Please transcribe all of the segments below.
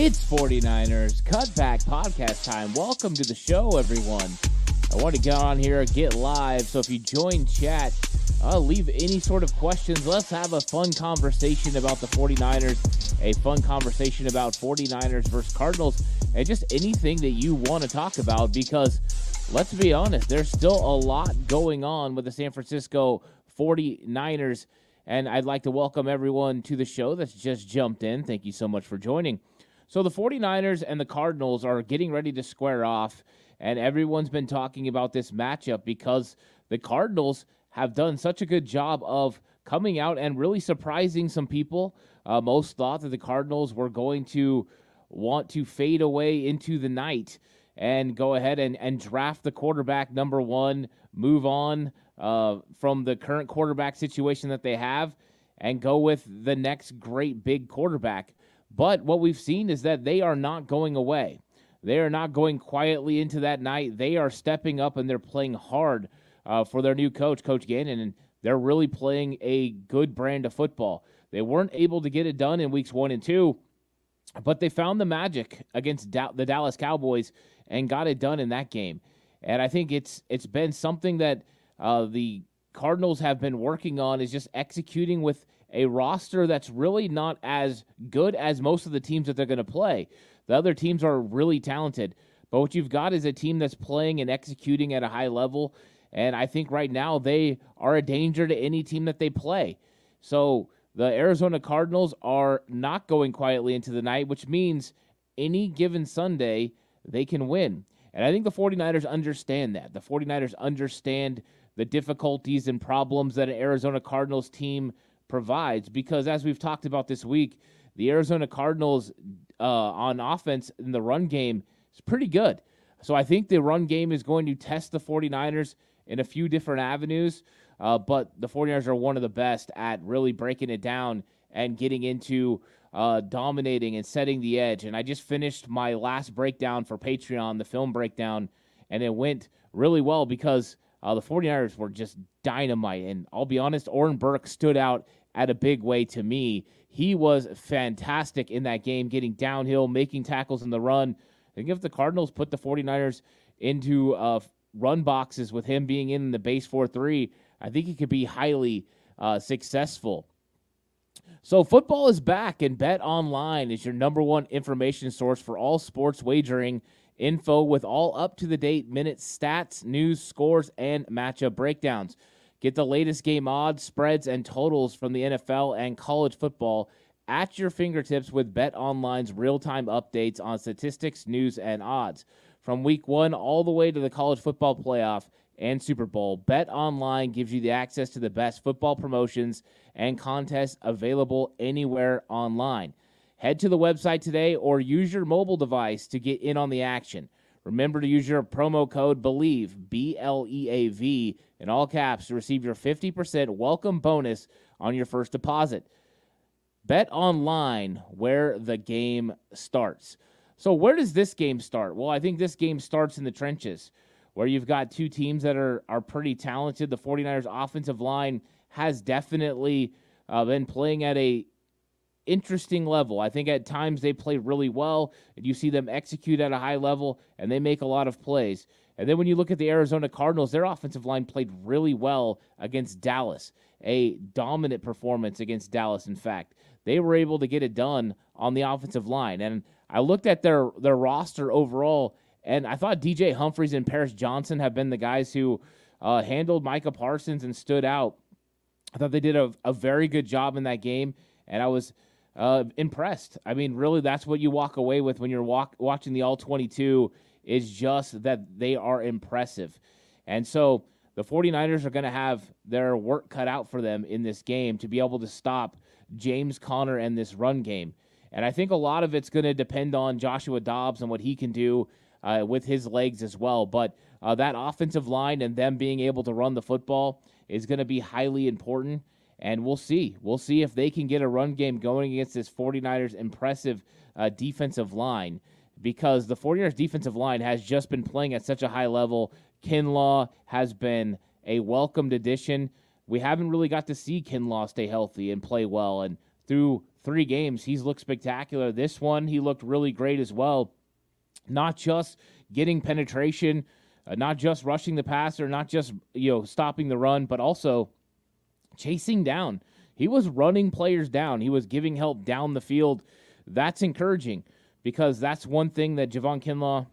It's 49ers Cutback Podcast time. Welcome to the show, everyone. I want to get on here, get live. So if you join chat, uh, leave any sort of questions. Let's have a fun conversation about the 49ers, a fun conversation about 49ers versus Cardinals, and just anything that you want to talk about because let's be honest, there's still a lot going on with the San Francisco 49ers. And I'd like to welcome everyone to the show that's just jumped in. Thank you so much for joining. So the 49ers and the Cardinals are getting ready to square off, and everyone's been talking about this matchup because the Cardinals have done such a good job of coming out and really surprising some people. Uh, most thought that the Cardinals were going to want to fade away into the night and go ahead and, and draft the quarterback number one, move on uh, from the current quarterback situation that they have, and go with the next great big quarterback. But what we've seen is that they are not going away. They are not going quietly into that night. They are stepping up and they're playing hard uh, for their new coach, Coach Gannon, and they're really playing a good brand of football. They weren't able to get it done in weeks one and two, but they found the magic against da- the Dallas Cowboys and got it done in that game. And I think it's it's been something that uh, the Cardinals have been working on is just executing with a roster that's really not as good as most of the teams that they're going to play. The other teams are really talented, but what you've got is a team that's playing and executing at a high level. And I think right now they are a danger to any team that they play. So the Arizona Cardinals are not going quietly into the night, which means any given Sunday they can win. And I think the 49ers understand that. The 49ers understand the difficulties and problems that an Arizona Cardinals team provides because as we've talked about this week, the Arizona Cardinals uh, on offense in the run game is pretty good. So I think the run game is going to test the 49ers in a few different avenues, uh, but the 49ers are one of the best at really breaking it down and getting into uh, dominating and setting the edge. And I just finished my last breakdown for Patreon, the film breakdown, and it went really well because uh, the 49ers were just dynamite. And I'll be honest, Oren Burks stood out at a big way to me. He was fantastic in that game, getting downhill, making tackles in the run. I think if the Cardinals put the 49ers into uh, run boxes with him being in the base 4 3, I think he could be highly uh, successful. So, football is back, and Bet Online is your number one information source for all sports wagering info with all up to the date minute stats, news, scores, and matchup breakdowns. Get the latest game odds, spreads, and totals from the NFL and college football at your fingertips with Bet Online's real time updates on statistics, news, and odds. From week one all the way to the college football playoff and Super Bowl, Bet Online gives you the access to the best football promotions and contests available anywhere online. Head to the website today or use your mobile device to get in on the action. Remember to use your promo code BELIEVE, B L E A V, in all caps to receive your 50% welcome bonus on your first deposit. Bet online where the game starts. So, where does this game start? Well, I think this game starts in the trenches where you've got two teams that are, are pretty talented. The 49ers offensive line has definitely uh, been playing at a interesting level. I think at times they play really well, and you see them execute at a high level, and they make a lot of plays. And then when you look at the Arizona Cardinals, their offensive line played really well against Dallas, a dominant performance against Dallas, in fact. They were able to get it done on the offensive line. And I looked at their, their roster overall, and I thought DJ Humphries and Paris Johnson have been the guys who uh, handled Micah Parsons and stood out. I thought they did a, a very good job in that game, and I was uh, impressed. I mean, really, that's what you walk away with when you're walk, watching the All 22 is just that they are impressive. And so the 49ers are going to have their work cut out for them in this game to be able to stop James Conner and this run game. And I think a lot of it's going to depend on Joshua Dobbs and what he can do uh, with his legs as well. But uh, that offensive line and them being able to run the football is going to be highly important. And we'll see. We'll see if they can get a run game going against this 49ers impressive uh, defensive line because the 49ers defensive line has just been playing at such a high level. Kinlaw has been a welcomed addition. We haven't really got to see Kinlaw stay healthy and play well. And through three games, he's looked spectacular. This one, he looked really great as well. Not just getting penetration, uh, not just rushing the passer, not just you know stopping the run, but also chasing down. He was running players down. He was giving help down the field. That's encouraging because that's one thing that Javon Kinlaw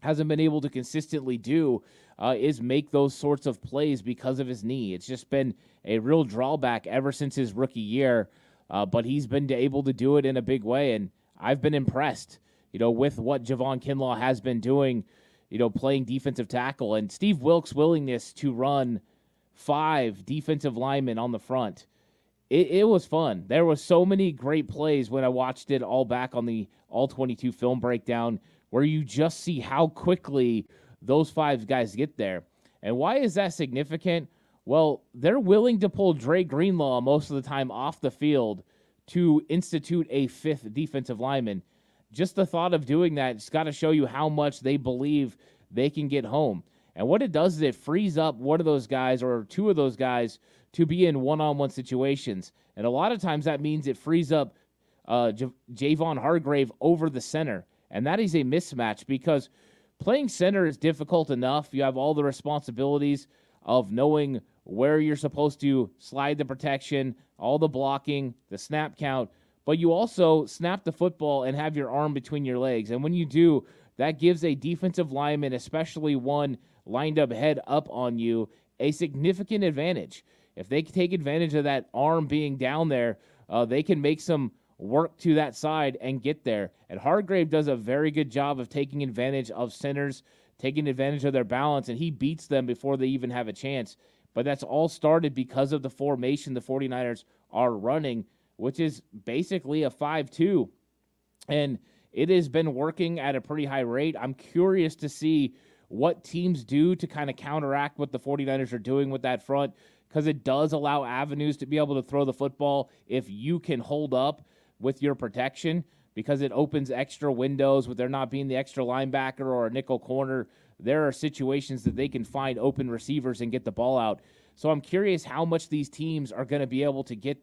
hasn't been able to consistently do uh, is make those sorts of plays because of his knee. It's just been a real drawback ever since his rookie year, uh, but he's been able to do it in a big way, and I've been impressed, you know, with what Javon Kinlaw has been doing, you know, playing defensive tackle, and Steve Wilks' willingness to run five defensive linemen on the front. It, it was fun. There was so many great plays when I watched it all back on the all 22 film breakdown where you just see how quickly those five guys get there. And why is that significant? Well, they're willing to pull Dre Greenlaw most of the time off the field to institute a fifth defensive lineman. Just the thought of doing that, it's got to show you how much they believe they can get home. And what it does is it frees up one of those guys or two of those guys to be in one on one situations. And a lot of times that means it frees up uh, J- Javon Hargrave over the center. And that is a mismatch because playing center is difficult enough. You have all the responsibilities of knowing where you're supposed to slide the protection, all the blocking, the snap count, but you also snap the football and have your arm between your legs. And when you do, that gives a defensive lineman, especially one lined up head up on you, a significant advantage. If they take advantage of that arm being down there, uh, they can make some work to that side and get there. And Hargrave does a very good job of taking advantage of centers, taking advantage of their balance, and he beats them before they even have a chance. But that's all started because of the formation the 49ers are running, which is basically a 5 2. And it has been working at a pretty high rate. I'm curious to see what teams do to kind of counteract what the 49ers are doing with that front because it does allow avenues to be able to throw the football if you can hold up with your protection because it opens extra windows with there not being the extra linebacker or a nickel corner. There are situations that they can find open receivers and get the ball out. So I'm curious how much these teams are going to be able to get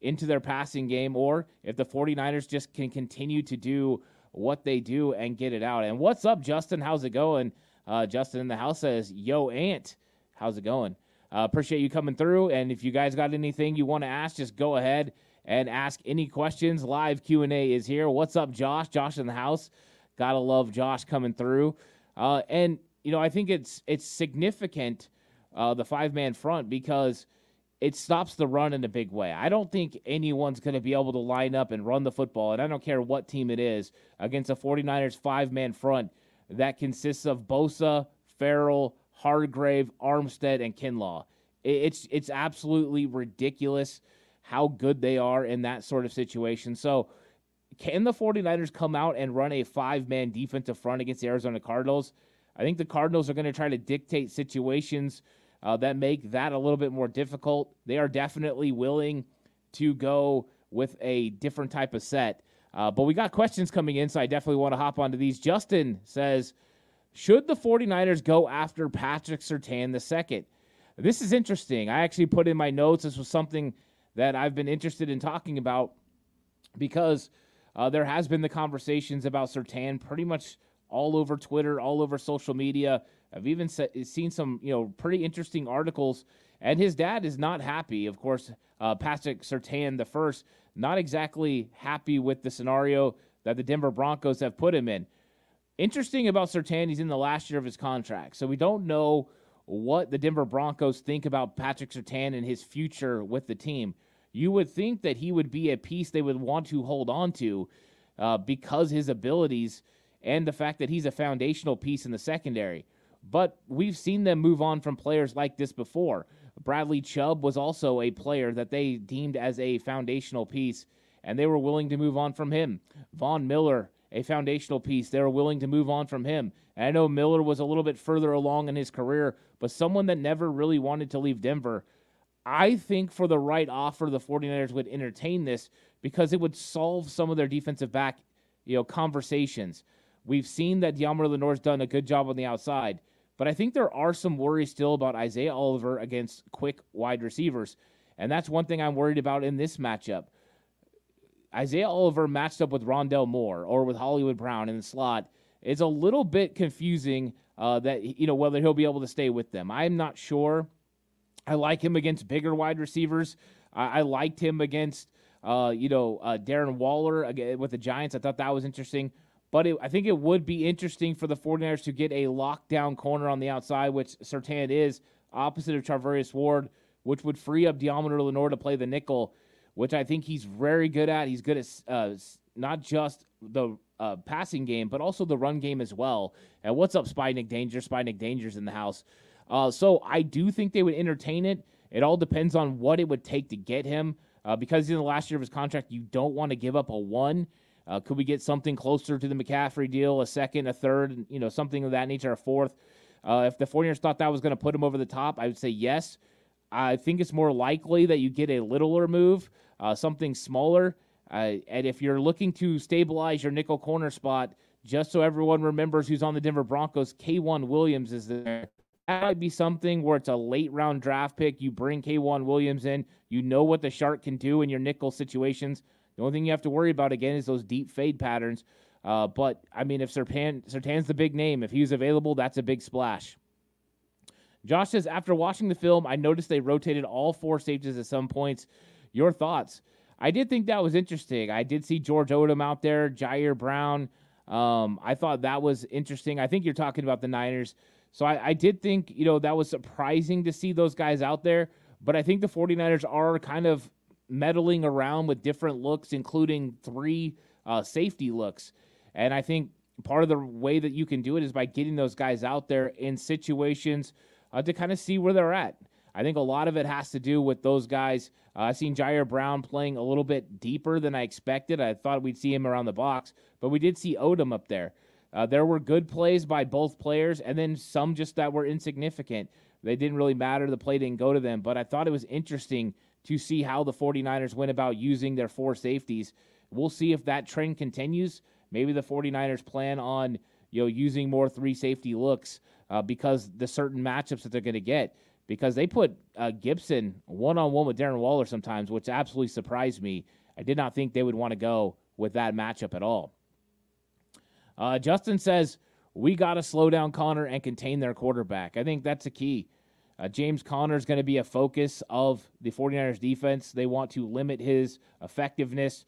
into their passing game or if the 49ers just can continue to do what they do and get it out. And what's up, Justin? How's it going? Uh, Justin in the house says, Yo, Ant, how's it going? Uh, appreciate you coming through. And if you guys got anything you want to ask, just go ahead and ask any questions. Live Q and A is here. What's up, Josh? Josh in the house. Gotta love Josh coming through. Uh, and you know, I think it's it's significant uh, the five man front because it stops the run in a big way. I don't think anyone's going to be able to line up and run the football, and I don't care what team it is, against a 49ers five man front that consists of Bosa, Ferrell, Hargrave, Armstead, and Kinlaw. It's it's absolutely ridiculous how good they are in that sort of situation. So, can the 49ers come out and run a five man defensive front against the Arizona Cardinals? I think the Cardinals are going to try to dictate situations uh, that make that a little bit more difficult. They are definitely willing to go with a different type of set. Uh, but we got questions coming in, so I definitely want to hop onto these. Justin says, Should the 49ers go after Patrick Surtain II? This is interesting. I actually put in my notes, this was something that I've been interested in talking about because uh, there has been the conversations about Surtain pretty much all over Twitter, all over social media. I've even seen some, you know, pretty interesting articles. And his dad is not happy. Of course, uh, Patrick Surtain the first, not exactly happy with the scenario that the Denver Broncos have put him in. Interesting about Surtain, he's in the last year of his contract. So we don't know what the Denver Broncos think about Patrick Surtain and his future with the team you would think that he would be a piece they would want to hold on to uh, because his abilities and the fact that he's a foundational piece in the secondary. But we've seen them move on from players like this before. Bradley Chubb was also a player that they deemed as a foundational piece, and they were willing to move on from him. Von Miller, a foundational piece, they were willing to move on from him. And I know Miller was a little bit further along in his career, but someone that never really wanted to leave Denver. I think for the right offer, the 49ers would entertain this because it would solve some of their defensive back, you know, conversations. We've seen that Deommodore Lenoir's done a good job on the outside, but I think there are some worries still about Isaiah Oliver against quick wide receivers. And that's one thing I'm worried about in this matchup. Isaiah Oliver matched up with Rondale Moore or with Hollywood Brown in the slot is a little bit confusing uh, that, you know, whether he'll be able to stay with them. I'm not sure. I like him against bigger wide receivers. I, I liked him against, uh, you know, uh, Darren Waller with the Giants. I thought that was interesting. But it, I think it would be interesting for the 49ers to get a lockdown corner on the outside, which Surtain is, opposite of Charvarius Ward, which would free up Deommodore Lenoir to play the nickel, which I think he's very good at. He's good at uh, not just the uh, passing game, but also the run game as well. And what's up, Spy Nick Danger? Spy Nick Danger's in the house. Uh, so I do think they would entertain it. It all depends on what it would take to get him. Uh, because in the last year of his contract, you don't want to give up a one. Uh, could we get something closer to the McCaffrey deal, a second, a third, you know, something of that nature, a fourth? Uh, if the 49ers thought that was going to put him over the top, I would say yes. I think it's more likely that you get a littler move, uh, something smaller. Uh, and if you're looking to stabilize your nickel corner spot, just so everyone remembers who's on the Denver Broncos, K'Waun Williams is there. That might be something where it's a late round draft pick. You bring K'Waun Williams in. You know what the shark can do in your nickel situations. The only thing you have to worry about again is those deep fade patterns. Uh, but I mean, if Surtain, Surtain's the big name, if he's available, that's a big splash. Josh says, after watching the film, I noticed they rotated all four safeties at some points. Your thoughts? I did think that was interesting. I did see George Odum out there, Ji'Ayir Brown. Um, I thought that was interesting. I think you're talking about the Niners. So I, I did think, you know, that was surprising to see those guys out there. But I think the 49ers are kind of meddling around with different looks, including three uh, safety looks. And I think part of the way that you can do it is by getting those guys out there in situations uh, to kind of see where they're at. I think a lot of it has to do with those guys. Uh, I've seen Ji'Ayir Brown playing a little bit deeper than I expected. I thought we'd see him around the box, but we did see Odum up there. Uh, there were good plays by both players, and then some just that were insignificant. They didn't really matter. The play didn't go to them, but I thought it was interesting to see how the 49ers went about using their four safeties. We'll see if that trend continues. Maybe the 49ers plan on you know using more three safety looks uh, because the certain matchups that they're going to get. Because they put uh, Gipson one on one with Darren Waller sometimes, which absolutely surprised me. I did not think they would want to go with that matchup at all. Uh, Justin says, We got to slow down Conner and contain their quarterback. I think that's a key. Uh, James Conner is going to be a focus of the 49ers defense. They want to limit his effectiveness.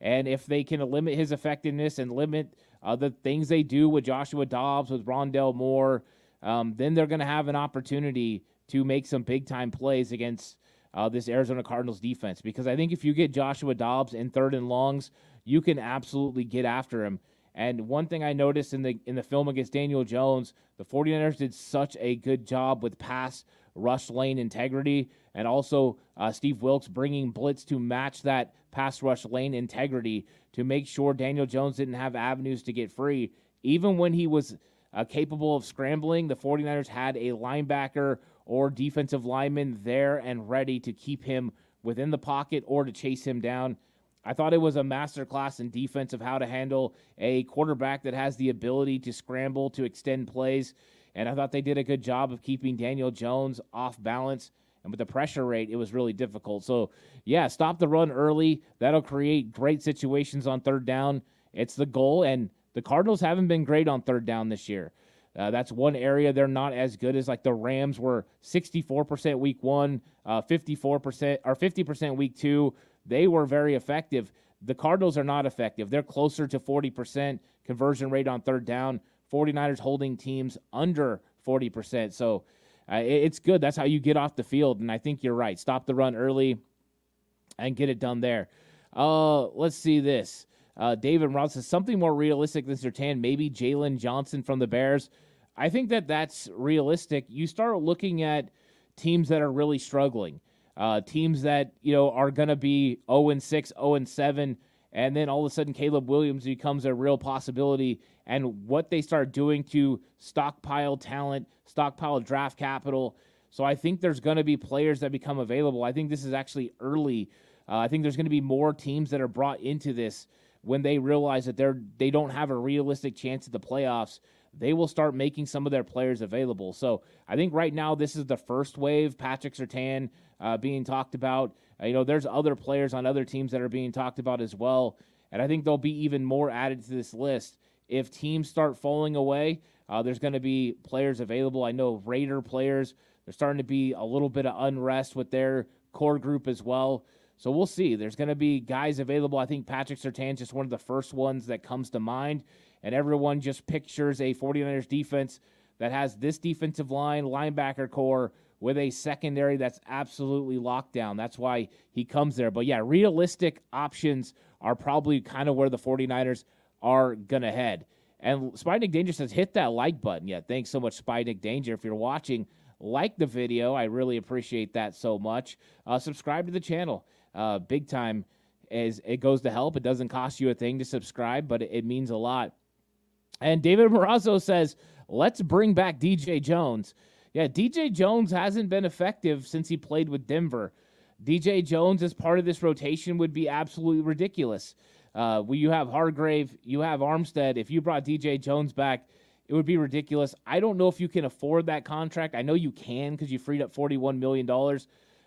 And if they can limit his effectiveness and limit uh, the things they do with Joshua Dobbs, with Rondale Moore, um, then they're going to have an opportunity to make some big time plays against uh, this Arizona Cardinals defense. Because I think if you get Joshua Dobbs in third and longs, you can absolutely get after him. And one thing I noticed in the in the film against Daniel Jones, the 49ers did such a good job with pass rush lane integrity and also uh, Steve Wilks bringing blitz to match that pass rush lane integrity to make sure Daniel Jones didn't have avenues to get free. Even when he was uh, capable of scrambling, the 49ers had a linebacker or defensive lineman there and ready to keep him within the pocket or to chase him down. I thought it was a masterclass in defense of how to handle a quarterback that has the ability to scramble to extend plays. And I thought they did a good job of keeping Daniel Jones off balance. And with the pressure rate, it was really difficult. So, yeah, stop the run early. That'll create great situations on third down. It's the goal. And the Cardinals haven't been great on third down this year. Uh, that's one area they're not as good as. Like the Rams were 64% week one, uh, 54% or 50% week two they were very effective. The Cardinals are not effective. They're closer to 40% conversion rate on third down. 49ers holding teams under 40%. So uh, it's good. That's how you get off the field. And I think you're right. Stop the run early and get it done there. Uh, let's see this. Uh, David Ross says something more realistic than Surtain, maybe Jaylon Johnson from the Bears. I think that that's realistic. You start looking at teams that are really struggling. Uh, teams that you know are going to be 0 and 6, 0 and 7, and then all of a sudden Caleb Williams becomes a real possibility. And what they start doing to stockpile talent, stockpile draft capital. So I think there's going to be players that become available. I think this is actually early. Uh, I think there's going to be more teams that are brought into this when they realize that they're they don't have a realistic chance at the playoffs they will start making some of their players available. So I think right now this is the first wave. Patrick Surtain uh, being talked about. Uh, you know, there's other players on other teams that are being talked about as well, and I think there'll be even more added to this list if teams start falling away. Uh, there's going to be players available. I know Raider players. There's starting to be a little bit of unrest with their core group as well. So we'll see. There's going to be guys available. I think Patrick Surtain's just one of the first ones that comes to mind and everyone just pictures a 49ers defense that has this defensive line, linebacker core with a secondary that's absolutely locked down. That's why he comes there. But yeah, realistic options are probably kind of where the 49ers are going to head. And Spy Nick Danger says, hit that like button. Yeah, thanks so much, Spy Nick Danger. If you're watching, like the video. I really appreciate that so much. Uh, subscribe to the channel. Uh, big time as it goes to help. It doesn't cost you a thing to subscribe, but it, it means a lot. And David Morazzo says, let's bring back DJ Jones. Yeah, DJ Jones hasn't been effective since he played with Denver. DJ Jones as part of this rotation would be absolutely ridiculous. Uh, well, you have Hargrave, you have Armstead. If you brought DJ Jones back, it would be ridiculous. I don't know if you can afford that contract. I know you can because you freed up $41 million.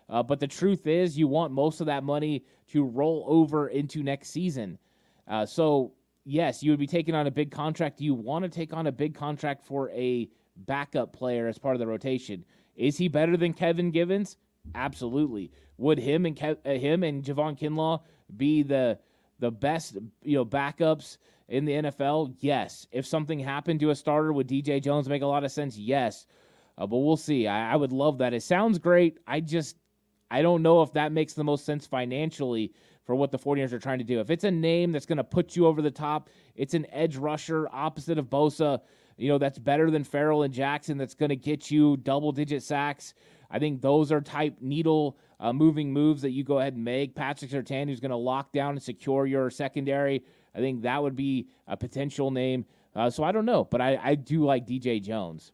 Uh, but the truth is, you want most of that money to roll over into next season. Uh, so yes, you would be taking on a big contract. Do you want to take on a big contract for a backup player as part of the rotation? Is he better than Kevin Givens? Absolutely. Would him and Kev- uh, him and Javon Kinlaw be the the best you know backups in the NFL? Yes. If something happened to a starter, would DJ Jones make a lot of sense? Yes. Uh, but we'll see. I, I would love that. It sounds great. I just I don't know if that makes the most sense financially for what the 49ers are trying to do. If it's a name that's going to put you over the top, it's an edge rusher opposite of Bosa, you know, that's better than Ferrell and Jackson, that's going to get you double digit sacks. I think those are type needle uh, moving moves that you go ahead and make. Patrick Surtain, who's going to lock down and secure your secondary, I think that would be a potential name. Uh, so I don't know, but I, I do like DJ Jones.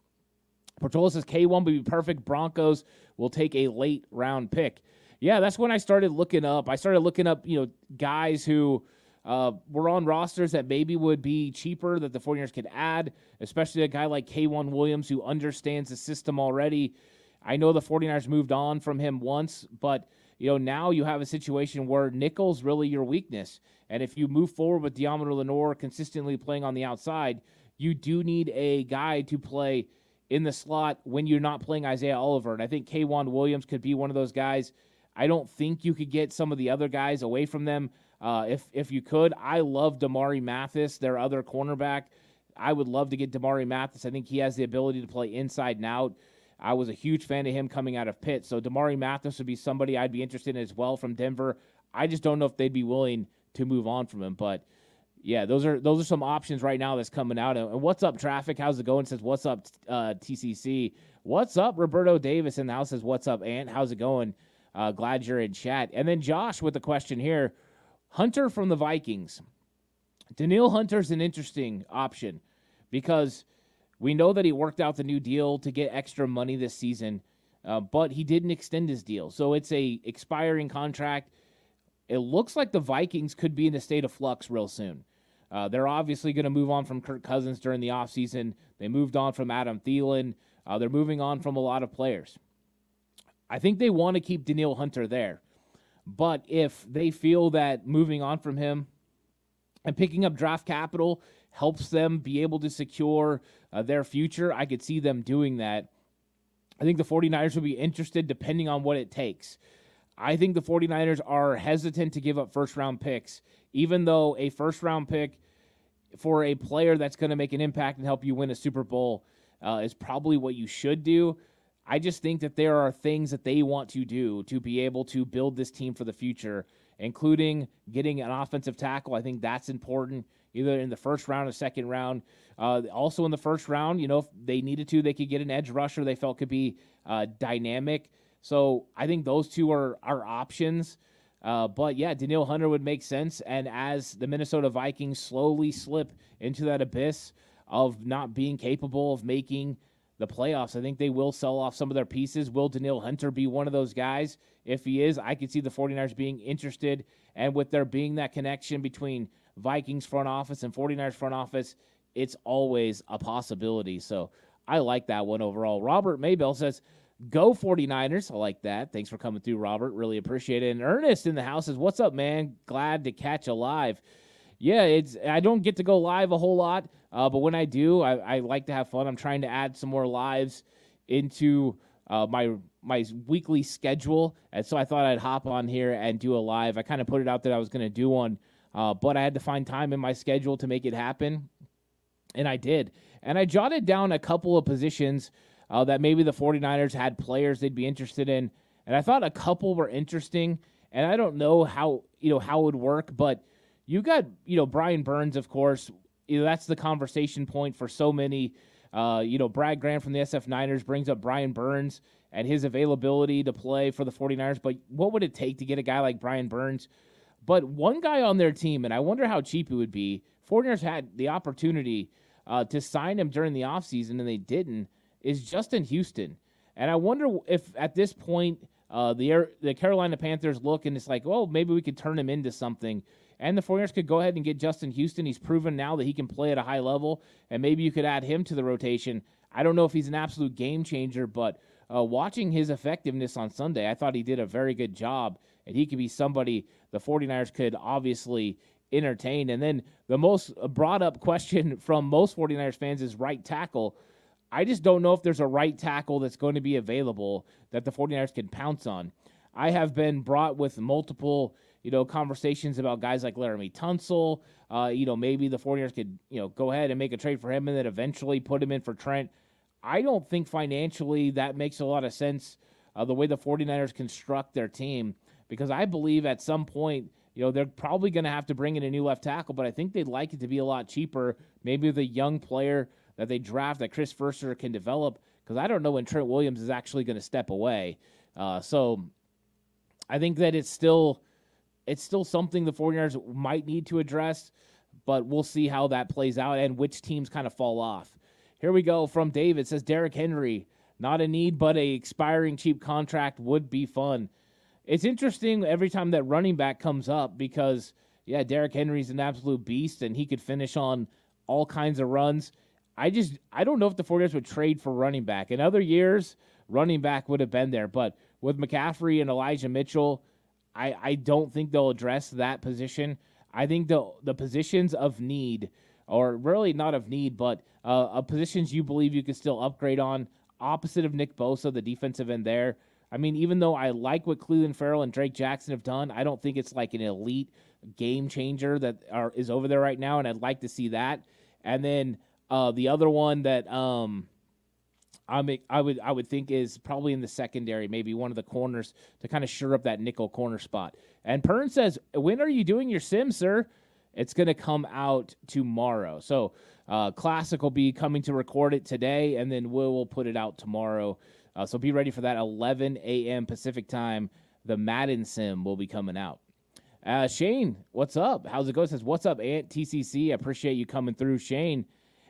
Portola says K'Waun would be perfect. Broncos will take a late round pick yeah, that's when I started looking up. I started looking up, you know, guys who uh, were on rosters that maybe would be cheaper that the 49ers could add, especially a guy like K'Waun Williams who understands the system already. I know the 49ers moved on from him once, but you know, now you have a situation where nickel's really your weakness. And if you move forward with Deommodore Lenoir consistently playing on the outside, you do need a guy to play in the slot when you're not playing Isaiah Oliver. And I think K'Waun Williams could be one of those guys I don't think you could get some of the other guys away from them. Uh, if if you could, I love Damari Mathis, their other cornerback. I would love to get Damari Mathis. I think he has the ability to play inside and out. I was a huge fan of him coming out of Pitt, so Damari Mathis would be somebody I'd be interested in as well from Denver. I just don't know if they'd be willing to move on from him, but yeah, those are those are some options right now that's coming out. And what's up, traffic? How's it going? Says what's up, uh, TCC? What's up, Roberto Davis in the house says what's up, Ant? How's it going? Uh, glad you're in chat. And then Josh with the question here Hunter from the Vikings. Danielle Hunter's an interesting option because we know that he worked out the new deal to get extra money this season, uh, but he didn't extend his deal. So it's a expiring contract. It looks like the Vikings could be in a state of flux real soon. Uh, they're obviously going to move on from Kirk Cousins during the offseason. They moved on from Adam Thielen. Uh, they're moving on from a lot of players. I think they want to keep Danielle Hunter there. But if they feel that moving on from him and picking up draft capital helps them be able to secure uh, their future, I could see them doing that. I think the 49ers would be interested depending on what it takes. I think the 49ers are hesitant to give up first round picks, even though a first round pick for a player that's going to make an impact and help you win a Super Bowl uh, is probably what you should do. I just think that there are things that they want to do to be able to build this team for the future, including getting an offensive tackle. I think that's important, either in the first round or second round. Uh, also, in the first round, you know, if they needed to, they could get an edge rusher they felt could be uh, dynamic. So I think those two are are options. Uh, but yeah, Danielle Hunter would make sense. And as the Minnesota Vikings slowly slip into that abyss of not being capable of making the playoffs, I think they will sell off some of their pieces. Will Danielle Hunter be one of those guys? If he is, I could see the 49ers being interested. And with there being that connection between Vikings front office and 49ers front office, it's always a possibility. So I like that one overall. Robert Maybell says, Go 49ers. I like that. Thanks for coming through, Robert. Really appreciate it. And Ernest in the house says, What's up, man? Glad to catch a live. Yeah, it's I don't get to go live a whole lot, uh, but when I do, I, I, like to have fun. I'm trying to add some more lives into uh, my my weekly schedule, and so I thought I'd hop on here and do a live. I kind of put it out that I was going to do one, uh, but I had to find time in my schedule to make it happen, and I did. And I jotted down a couple of positions uh, that maybe the 49ers had players they'd be interested in. And I thought a couple were interesting. And I don't know how, you know, how it would work, but you got, you know, Brian Burns, of course. You know, that's the conversation point for so many. Uh, you know, Brad Grant from the SF Niners brings up Brian Burns and his availability to play for the 49ers. But what would it take to get a guy like Brian Burns? But one guy on their team, and I wonder how cheap it would be. 49ers had the opportunity uh, to sign him during the offseason, and they didn't is Justin Houston. And I wonder if at this point uh, the the Carolina Panthers look and it's like, well, maybe we could turn him into something. And the 49ers could go ahead and get Justin Houston. He's proven now that he can play at a high level, and maybe you could add him to the rotation. I don't know if he's an absolute game changer, but uh, watching his effectiveness on Sunday, I thought he did a very good job, and he could be somebody the 49ers could obviously entertain. And then the most brought up question from most 49ers fans is right tackle. I just don't know if there's a right tackle that's going to be available that the 49ers can pounce on. I have been brought with multiple, you know, conversations about guys like Laremy Tunsil. Uh, you know, maybe the 49ers could, you know, go ahead and make a trade for him and then eventually put him in for Trent. I don't think financially that makes a lot of sense uh, the way the 49ers construct their team because I believe at some point, you know, they're probably going to have to bring in a new left tackle, but I think they'd like it to be a lot cheaper. Maybe the young player that they draft that Chris Foerster can develop because I don't know when Trent Williams is actually going to step away. Uh, so I think that it's still it's still something the 49ers might need to address, but we'll see how that plays out and which teams kind of fall off. Here we go from David says Derrick Henry, not a need, but a expiring cheap contract would be fun. It's interesting every time that running back comes up because yeah, Derrick Henry's an absolute beast and he could finish on all kinds of runs. I just I don't know if the 49ers would trade for running back. In other years, running back would have been there, but with McCaffrey and Elijah Mitchell, I, I don't think they'll address that position. I think the the positions of need, or really not of need, but uh, positions you believe you could still upgrade on, opposite of Nick Bosa, the defensive end there. I mean, even though I like what Clelin Ferrell and Drake Jackson have done, I don't think it's like an elite game changer that are, is over there right now, and I'd like to see that. And then uh, the other one that um, I mean, I would I would think is probably in the secondary, maybe one of the corners to kind of sure up that nickel corner spot. And Pern says, "When are you doing your sim, sir?" It's going to come out tomorrow. So uh, Classic will be coming to record it today, and then Will will put it out tomorrow. Uh, so be ready for that 11 a.m. Pacific time. The Madden sim will be coming out. Uh, Shane, what's up? How's it going? Says, what's up, Ant TCC? I appreciate you coming through, Shane.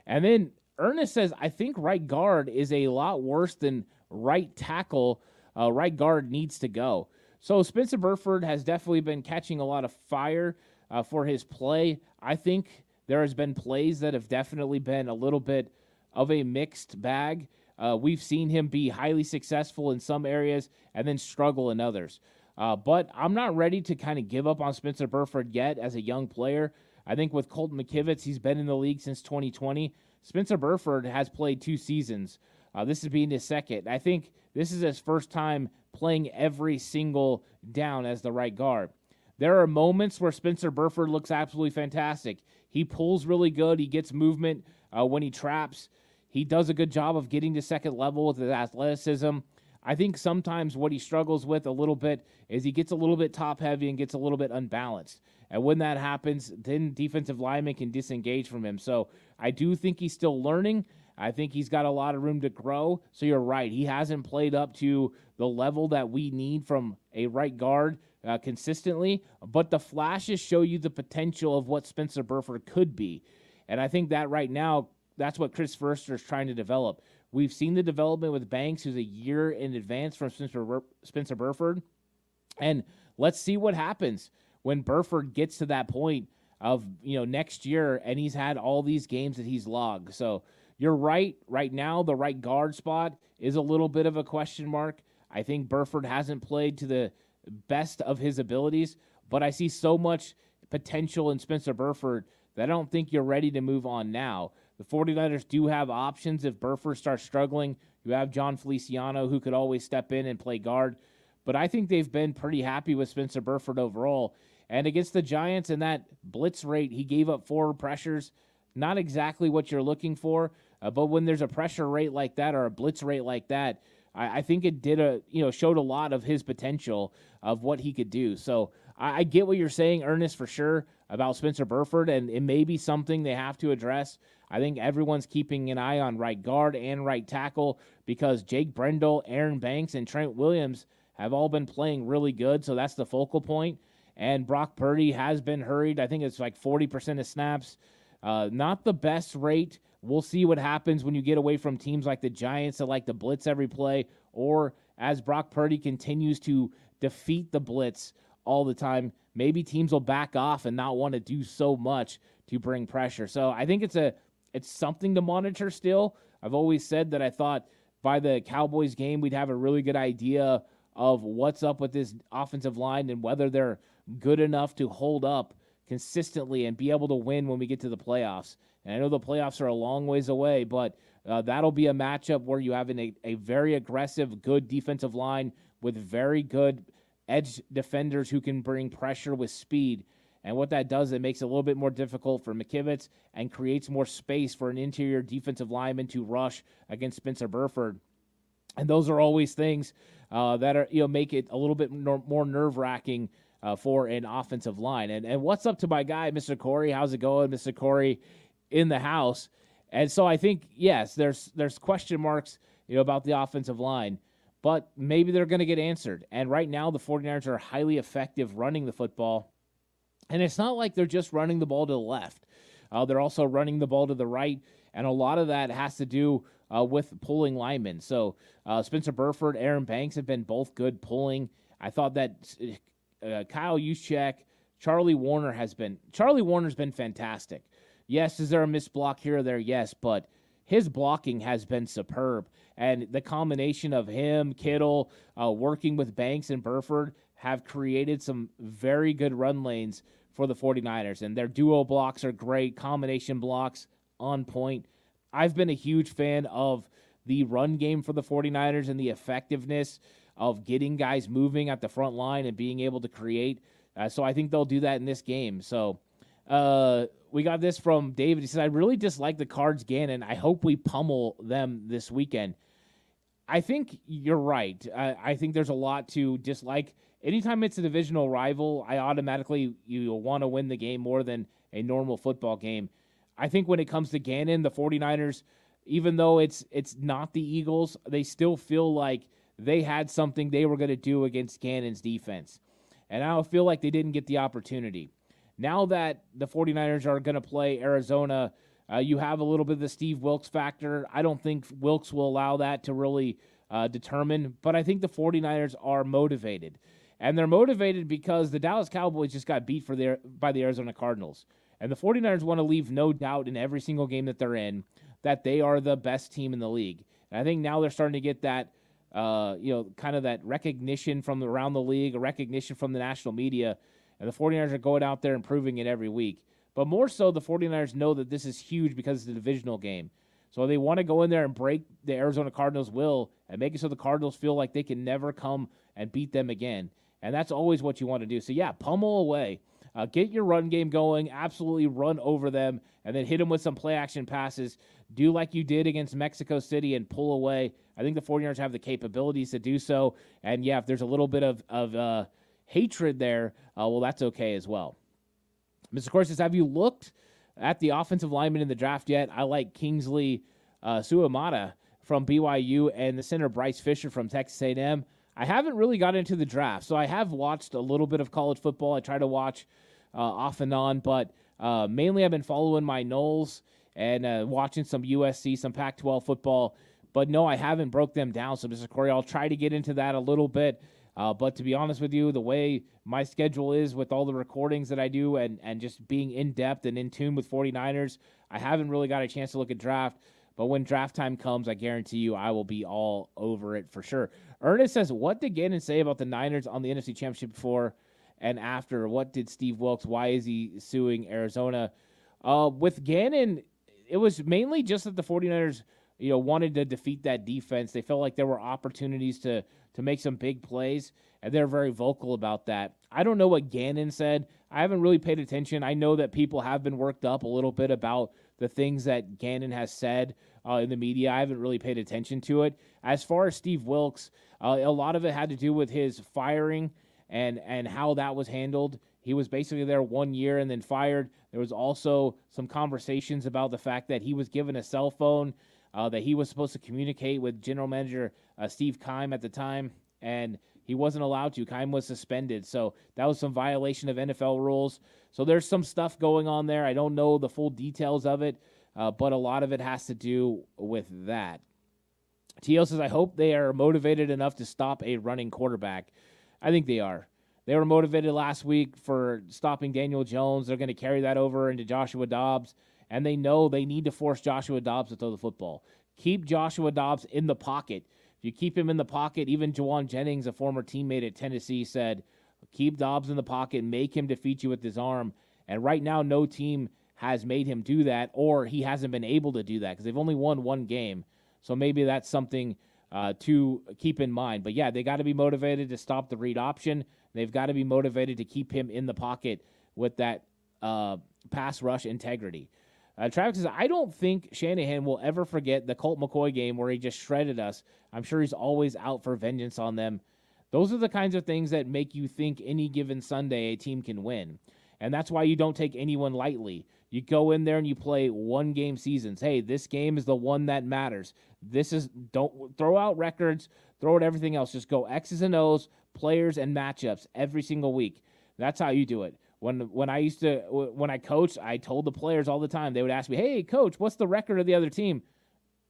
And then Ernest says, I think right guard is a lot worse than right tackle. Uh, right guard needs to go. So Spencer Burford has definitely been catching a lot of fire uh, for his play. I think there has been plays that have definitely been a little bit of a mixed bag. Uh, we've seen him be highly successful in some areas and then struggle in others. Uh, but I'm not ready to kind of give up on Spencer Burford yet as a young player. I think with Colton McKivitz, he's been in the league since 2020. Spencer Burford has played two seasons. Uh, this is being his second. I think this is his first time playing every single down as the right guard. There are moments where Spencer Burford looks absolutely fantastic. He pulls really good. He gets movement uh, when he traps. He does a good job of getting to second level with his athleticism. I think sometimes what he struggles with a little bit is he gets a little bit top heavy and gets a little bit unbalanced. And when that happens, then defensive linemen can disengage from him. So I do think he's still learning. I think he's got a lot of room to grow. So you're right. He hasn't played up to the level that we need from a right guard uh, consistently, but the flashes show you the potential of what Spencer Burford could be. And I think that right now, that's what Chris Foerster is trying to develop. We've seen the development with Banks, who's a year in advance from Spencer, Spencer Burford. And let's see what happens when Burford gets to that point of, you know, next year and he's had all these games that he's logged. So you're right. Right now, the right guard spot is a little bit of a question mark. I think Burford hasn't played to the best of his abilities, but I see so much potential in Spencer Burford that I don't think you're ready to move on now. The 49ers do have options if Burford starts struggling. You have Jon Feliciano who could always step in and play guard. But I think they've been pretty happy with Spencer Burford overall. And against the Giants and that blitz rate, he gave up four pressures. Not exactly what you're looking for, uh, but when there's a pressure rate like that or a blitz rate like that, I, I, think it did a you know showed a lot of his potential of what he could do. So I, I get what you're saying, Ernest, for sure about Spencer Burford, and it may be something they have to address. I think everyone's keeping an eye on right guard and right tackle because Jake Brendel, Aaron Banks, and Trent Williams have all been playing really good. So that's the focal point. And Brock Purdy has been hurried. I think it's like 40% of snaps. Uh, not the best rate. We'll see what happens when you get away from teams like the Giants that like to blitz every play, or as Brock Purdy continues to defeat the blitz all the time, maybe teams will back off and not want to do so much to bring pressure. So I think it's a it's something to monitor still. I've always said that I thought by the Cowboys game we'd have a really good idea of what's up with this offensive line and whether they're good enough to hold up consistently and be able to win when we get to the playoffs. And I know the playoffs are a long ways away, but uh, that'll be a matchup where you have an, a, a very aggressive, good defensive line with very good edge defenders who can bring pressure with speed. And what that does, it makes it a little bit more difficult for McKivitz and creates more space for an interior defensive lineman to rush against Spencer Burford. And those are always things uh, that are you know make it a little bit more, nerve wracking uh, for an offensive line. And and what's up to my guy, Mr. Corey? How's it going, Mr. Corey, in the house? And so I think yes, there's there's question marks you know about the offensive line, but maybe they're going to get answered. And right now the 49ers are highly effective running the football and it's not like they're just running the ball to the left. Uh, they're also running the ball to the right, and a lot of that has to do uh, with pulling linemen. So uh, Spencer Burford, Aaron Banks have been both good pulling. I thought that uh, Kyle Juszczyk, Charlie Woerner has been Charlie Woerner's been fantastic. Yes, is there a missed block here or there? Yes, but his blocking has been superb. And the combination of him, Kittle, uh, working with Banks and Burford have created some very good run lanes for the 49ers. And their duo blocks are great, combination blocks on point. I've been a huge fan of the run game for the 49ers and the effectiveness of getting guys moving at the front line and being able to create. Uh, so I think they'll do that in this game. So uh, we got this from David. He said, I really dislike the Cards Gannon. I hope we pummel them this weekend. I think you're right. I, I think there's a lot to dislike anytime it's a divisional rival, I automatically you want to win the game more than a normal football game. I think when it comes to Gannon, the 49ers, even though it's it's not the Eagles, they still feel like they had something they were going to do against Gannon's defense. And I feel like they didn't get the opportunity. Now that the 49ers are going to play Arizona, uh, you have a little bit of the Steve Wilks factor. I don't think Wilks will allow that to really uh, determine, but I think the 49ers are motivated and they're motivated because the Dallas Cowboys just got beat for their by the Arizona Cardinals. And the 49ers want to leave no doubt in every single game that they're in that they are the best team in the league. And I think now they're starting to get that uh, you know, kind of that recognition from around the league, a recognition from the national media. And the 49ers are going out there and proving it every week. But more so, the 49ers know that this is huge because it's a divisional game. So they want to go in there and break the Arizona Cardinals' will and make it so the Cardinals feel like they can never come and beat them again. And that's always what you want to do. So, yeah, pummel away. Uh, get your run game going. Absolutely run over them and then hit them with some play action passes. Do like you did against Mexico City and pull away. I think the 49ers have the capabilities to do so. And, yeah, if there's a little bit of, of uh, hatred there, uh, well, that's okay as well. Mr. Courses, have you looked at the offensive lineman in the draft yet? I like Kingsley uh, Suamataia from BYU and the center Bryce Fisher from Texas A&M. I haven't really got into the draft, so I have watched a little bit of college football. I try to watch uh, off and on, but uh, mainly I've been following my Noles and uh, watching some USC, some Pac-12 football. But no, I haven't broke them down. So, Mr. Corey, I'll try to get into that a little bit. Uh, but to be honest with you, the way my schedule is with all the recordings that I do and, and just being in depth and in tune with 49ers, I haven't really got a chance to look at draft. But when draft time comes, I guarantee you I will be all over it for sure. Ernest says, What did Gannon say about the Niners on the NFC Championship before and after? What did Steve Wilks? Why is he suing Arizona? Uh, with Gannon, it was mainly just that the 49ers you know wanted to defeat that defense. They felt like there were opportunities to to make some big plays, and they're very vocal about that. I don't know what Gannon said. I haven't really paid attention. I know that people have been worked up a little bit about the things that Gannon has said uh, in the media. I haven't really paid attention to it. As far as Steve Wilks, uh, a lot of it had to do with his firing and and how that was handled. He was basically there one year and then fired. There was also some conversations about the fact that he was given a cell phone uh, that he was supposed to communicate with general manager uh, Steve Keim at the time, and he wasn't allowed to. Keim was suspended, so that was some violation of NFL rules. So there's some stuff going on there. I don't know the full details of it, uh, but a lot of it has to do with that. Tio says, I hope they are motivated enough to stop a running quarterback. I think they are. They were motivated last week for stopping Daniel Jones. They're going to carry that over into Joshua Dobbs, and they know they need to force Joshua Dobbs to throw the football. Keep Joshua Dobbs in the pocket. If you keep him in the pocket, even Jauan Jennings, a former teammate at Tennessee, said, keep Dobbs in the pocket, make him defeat you with his arm. And right now, no team has made him do that, or he hasn't been able to do that because they've only won one game. So maybe that's something uh, to keep in mind. But yeah, they got to be motivated to stop the read option. They've got to be motivated to keep him in the pocket with that uh, pass rush integrity. Uh, Travis says, I don't think Shanahan will ever forget the Colt McCoy game where he just shredded us. I'm sure he's always out for vengeance on them. Those are the kinds of things that make you think any given Sunday a team can win. And that's why you don't take anyone lightly. You go in there and you play one game seasons. Hey, this game is the one that matters. This is don't throw out records, throw out everything else. Just go X's and O's, players and matchups every single week. That's how you do it. When when I used to when I coached, I told the players all the time. They would ask me, "Hey, coach, what's the record of the other team?"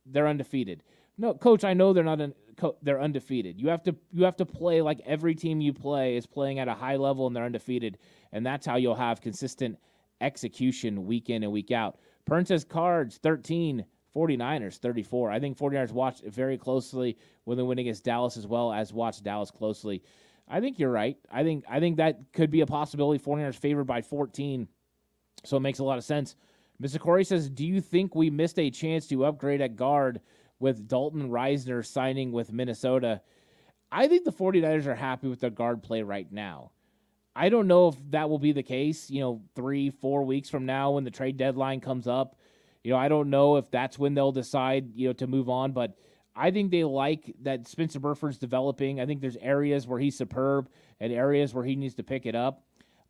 They're undefeated. No, coach, I know they're not. Un- co- they're undefeated. You have to you have to play like every team you play is playing at a high level and they're undefeated, and that's how you'll have consistent execution week in and week out. Says cards 13, 49ers 34. I think 49ers watched very closely when they win against Dallas as well as watched Dallas closely. I think you're right. I think I think that could be a possibility. 49ers favored by 14. So it makes a lot of sense. Mr. Corey says, Do you think we missed a chance to upgrade at guard with Dalton Risner signing with Minnesota? I think the 49ers are happy with their guard play right now. I don't know if that will be the case, you know, three, four weeks from now when the trade deadline comes up. You know, I don't know if that's when they'll decide, you know, to move on, but I think they like that Spencer Burford's developing. I think there's areas where he's superb and areas where he needs to pick it up.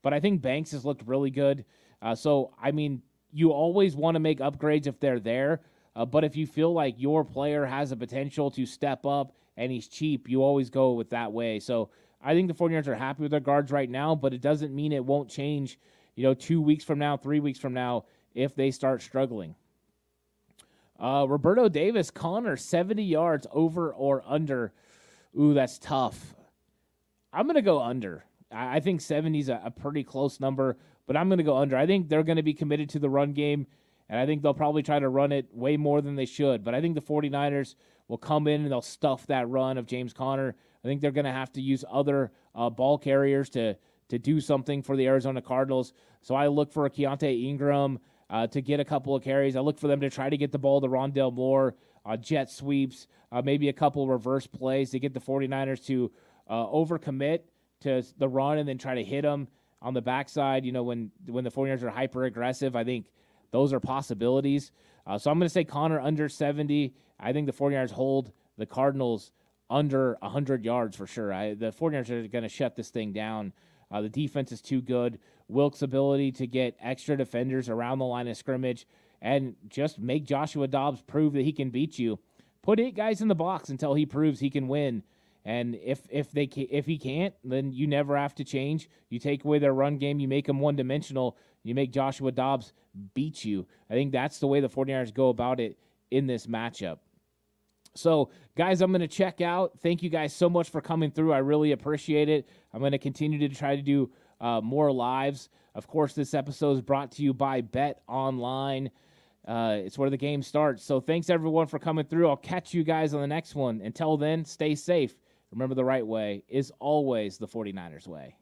But I think Banks has looked really good. Uh, so, I mean, you always want to make upgrades if they're there. Uh, but if you feel like your player has a potential to step up and he's cheap, you always go with that way. So, I think the 49ers are happy with their guards right now, but it doesn't mean it won't change, you know, two weeks from now, three weeks from now, if they start struggling. Uh, Roberto Davis, Conner, 70 yards over or under. Ooh, that's tough. I'm going to go under. I, I think 70 is a, a pretty close number, but I'm going to go under. I think they're going to be committed to the run game, and I think they'll probably try to run it way more than they should. But I think the 49ers will come in and they'll stuff that run of James Conner. I think they're going to have to use other uh, ball carriers to to do something for the Arizona Cardinals. So I look for a Keaontay Ingram uh, to get a couple of carries. I look for them to try to get the ball to Rondale Moore, uh, jet sweeps, uh, maybe a couple reverse plays to get the 49ers to uh, overcommit to the run and then try to hit them on the backside. You know, when when the 49ers are hyper aggressive, I think those are possibilities. Uh, so I'm going to say Conner under 70. I think the 49ers hold the Cardinals under 100 yards for sure. I, the 49ers are going to shut this thing down. Uh, the defense is too good. Wilks' ability to get extra defenders around the line of scrimmage and just make Joshua Dobbs prove that he can beat you. Put eight guys in the box until he proves he can win. And if if they if he can't, then you never have to change. You take away their run game, you make them one dimensional. You make Joshua Dobbs beat you. I think that's the way the 49ers go about it in this matchup. So, guys, I'm going to check out. Thank you guys so much for coming through. I really appreciate it. I'm going to continue to try to do uh, more lives. Of course, this episode is brought to you by Bet Online. Uh, it's where the game starts. So, thanks everyone for coming through. I'll catch you guys on the next one. Until then, stay safe. Remember, the right way is always the 49ers way.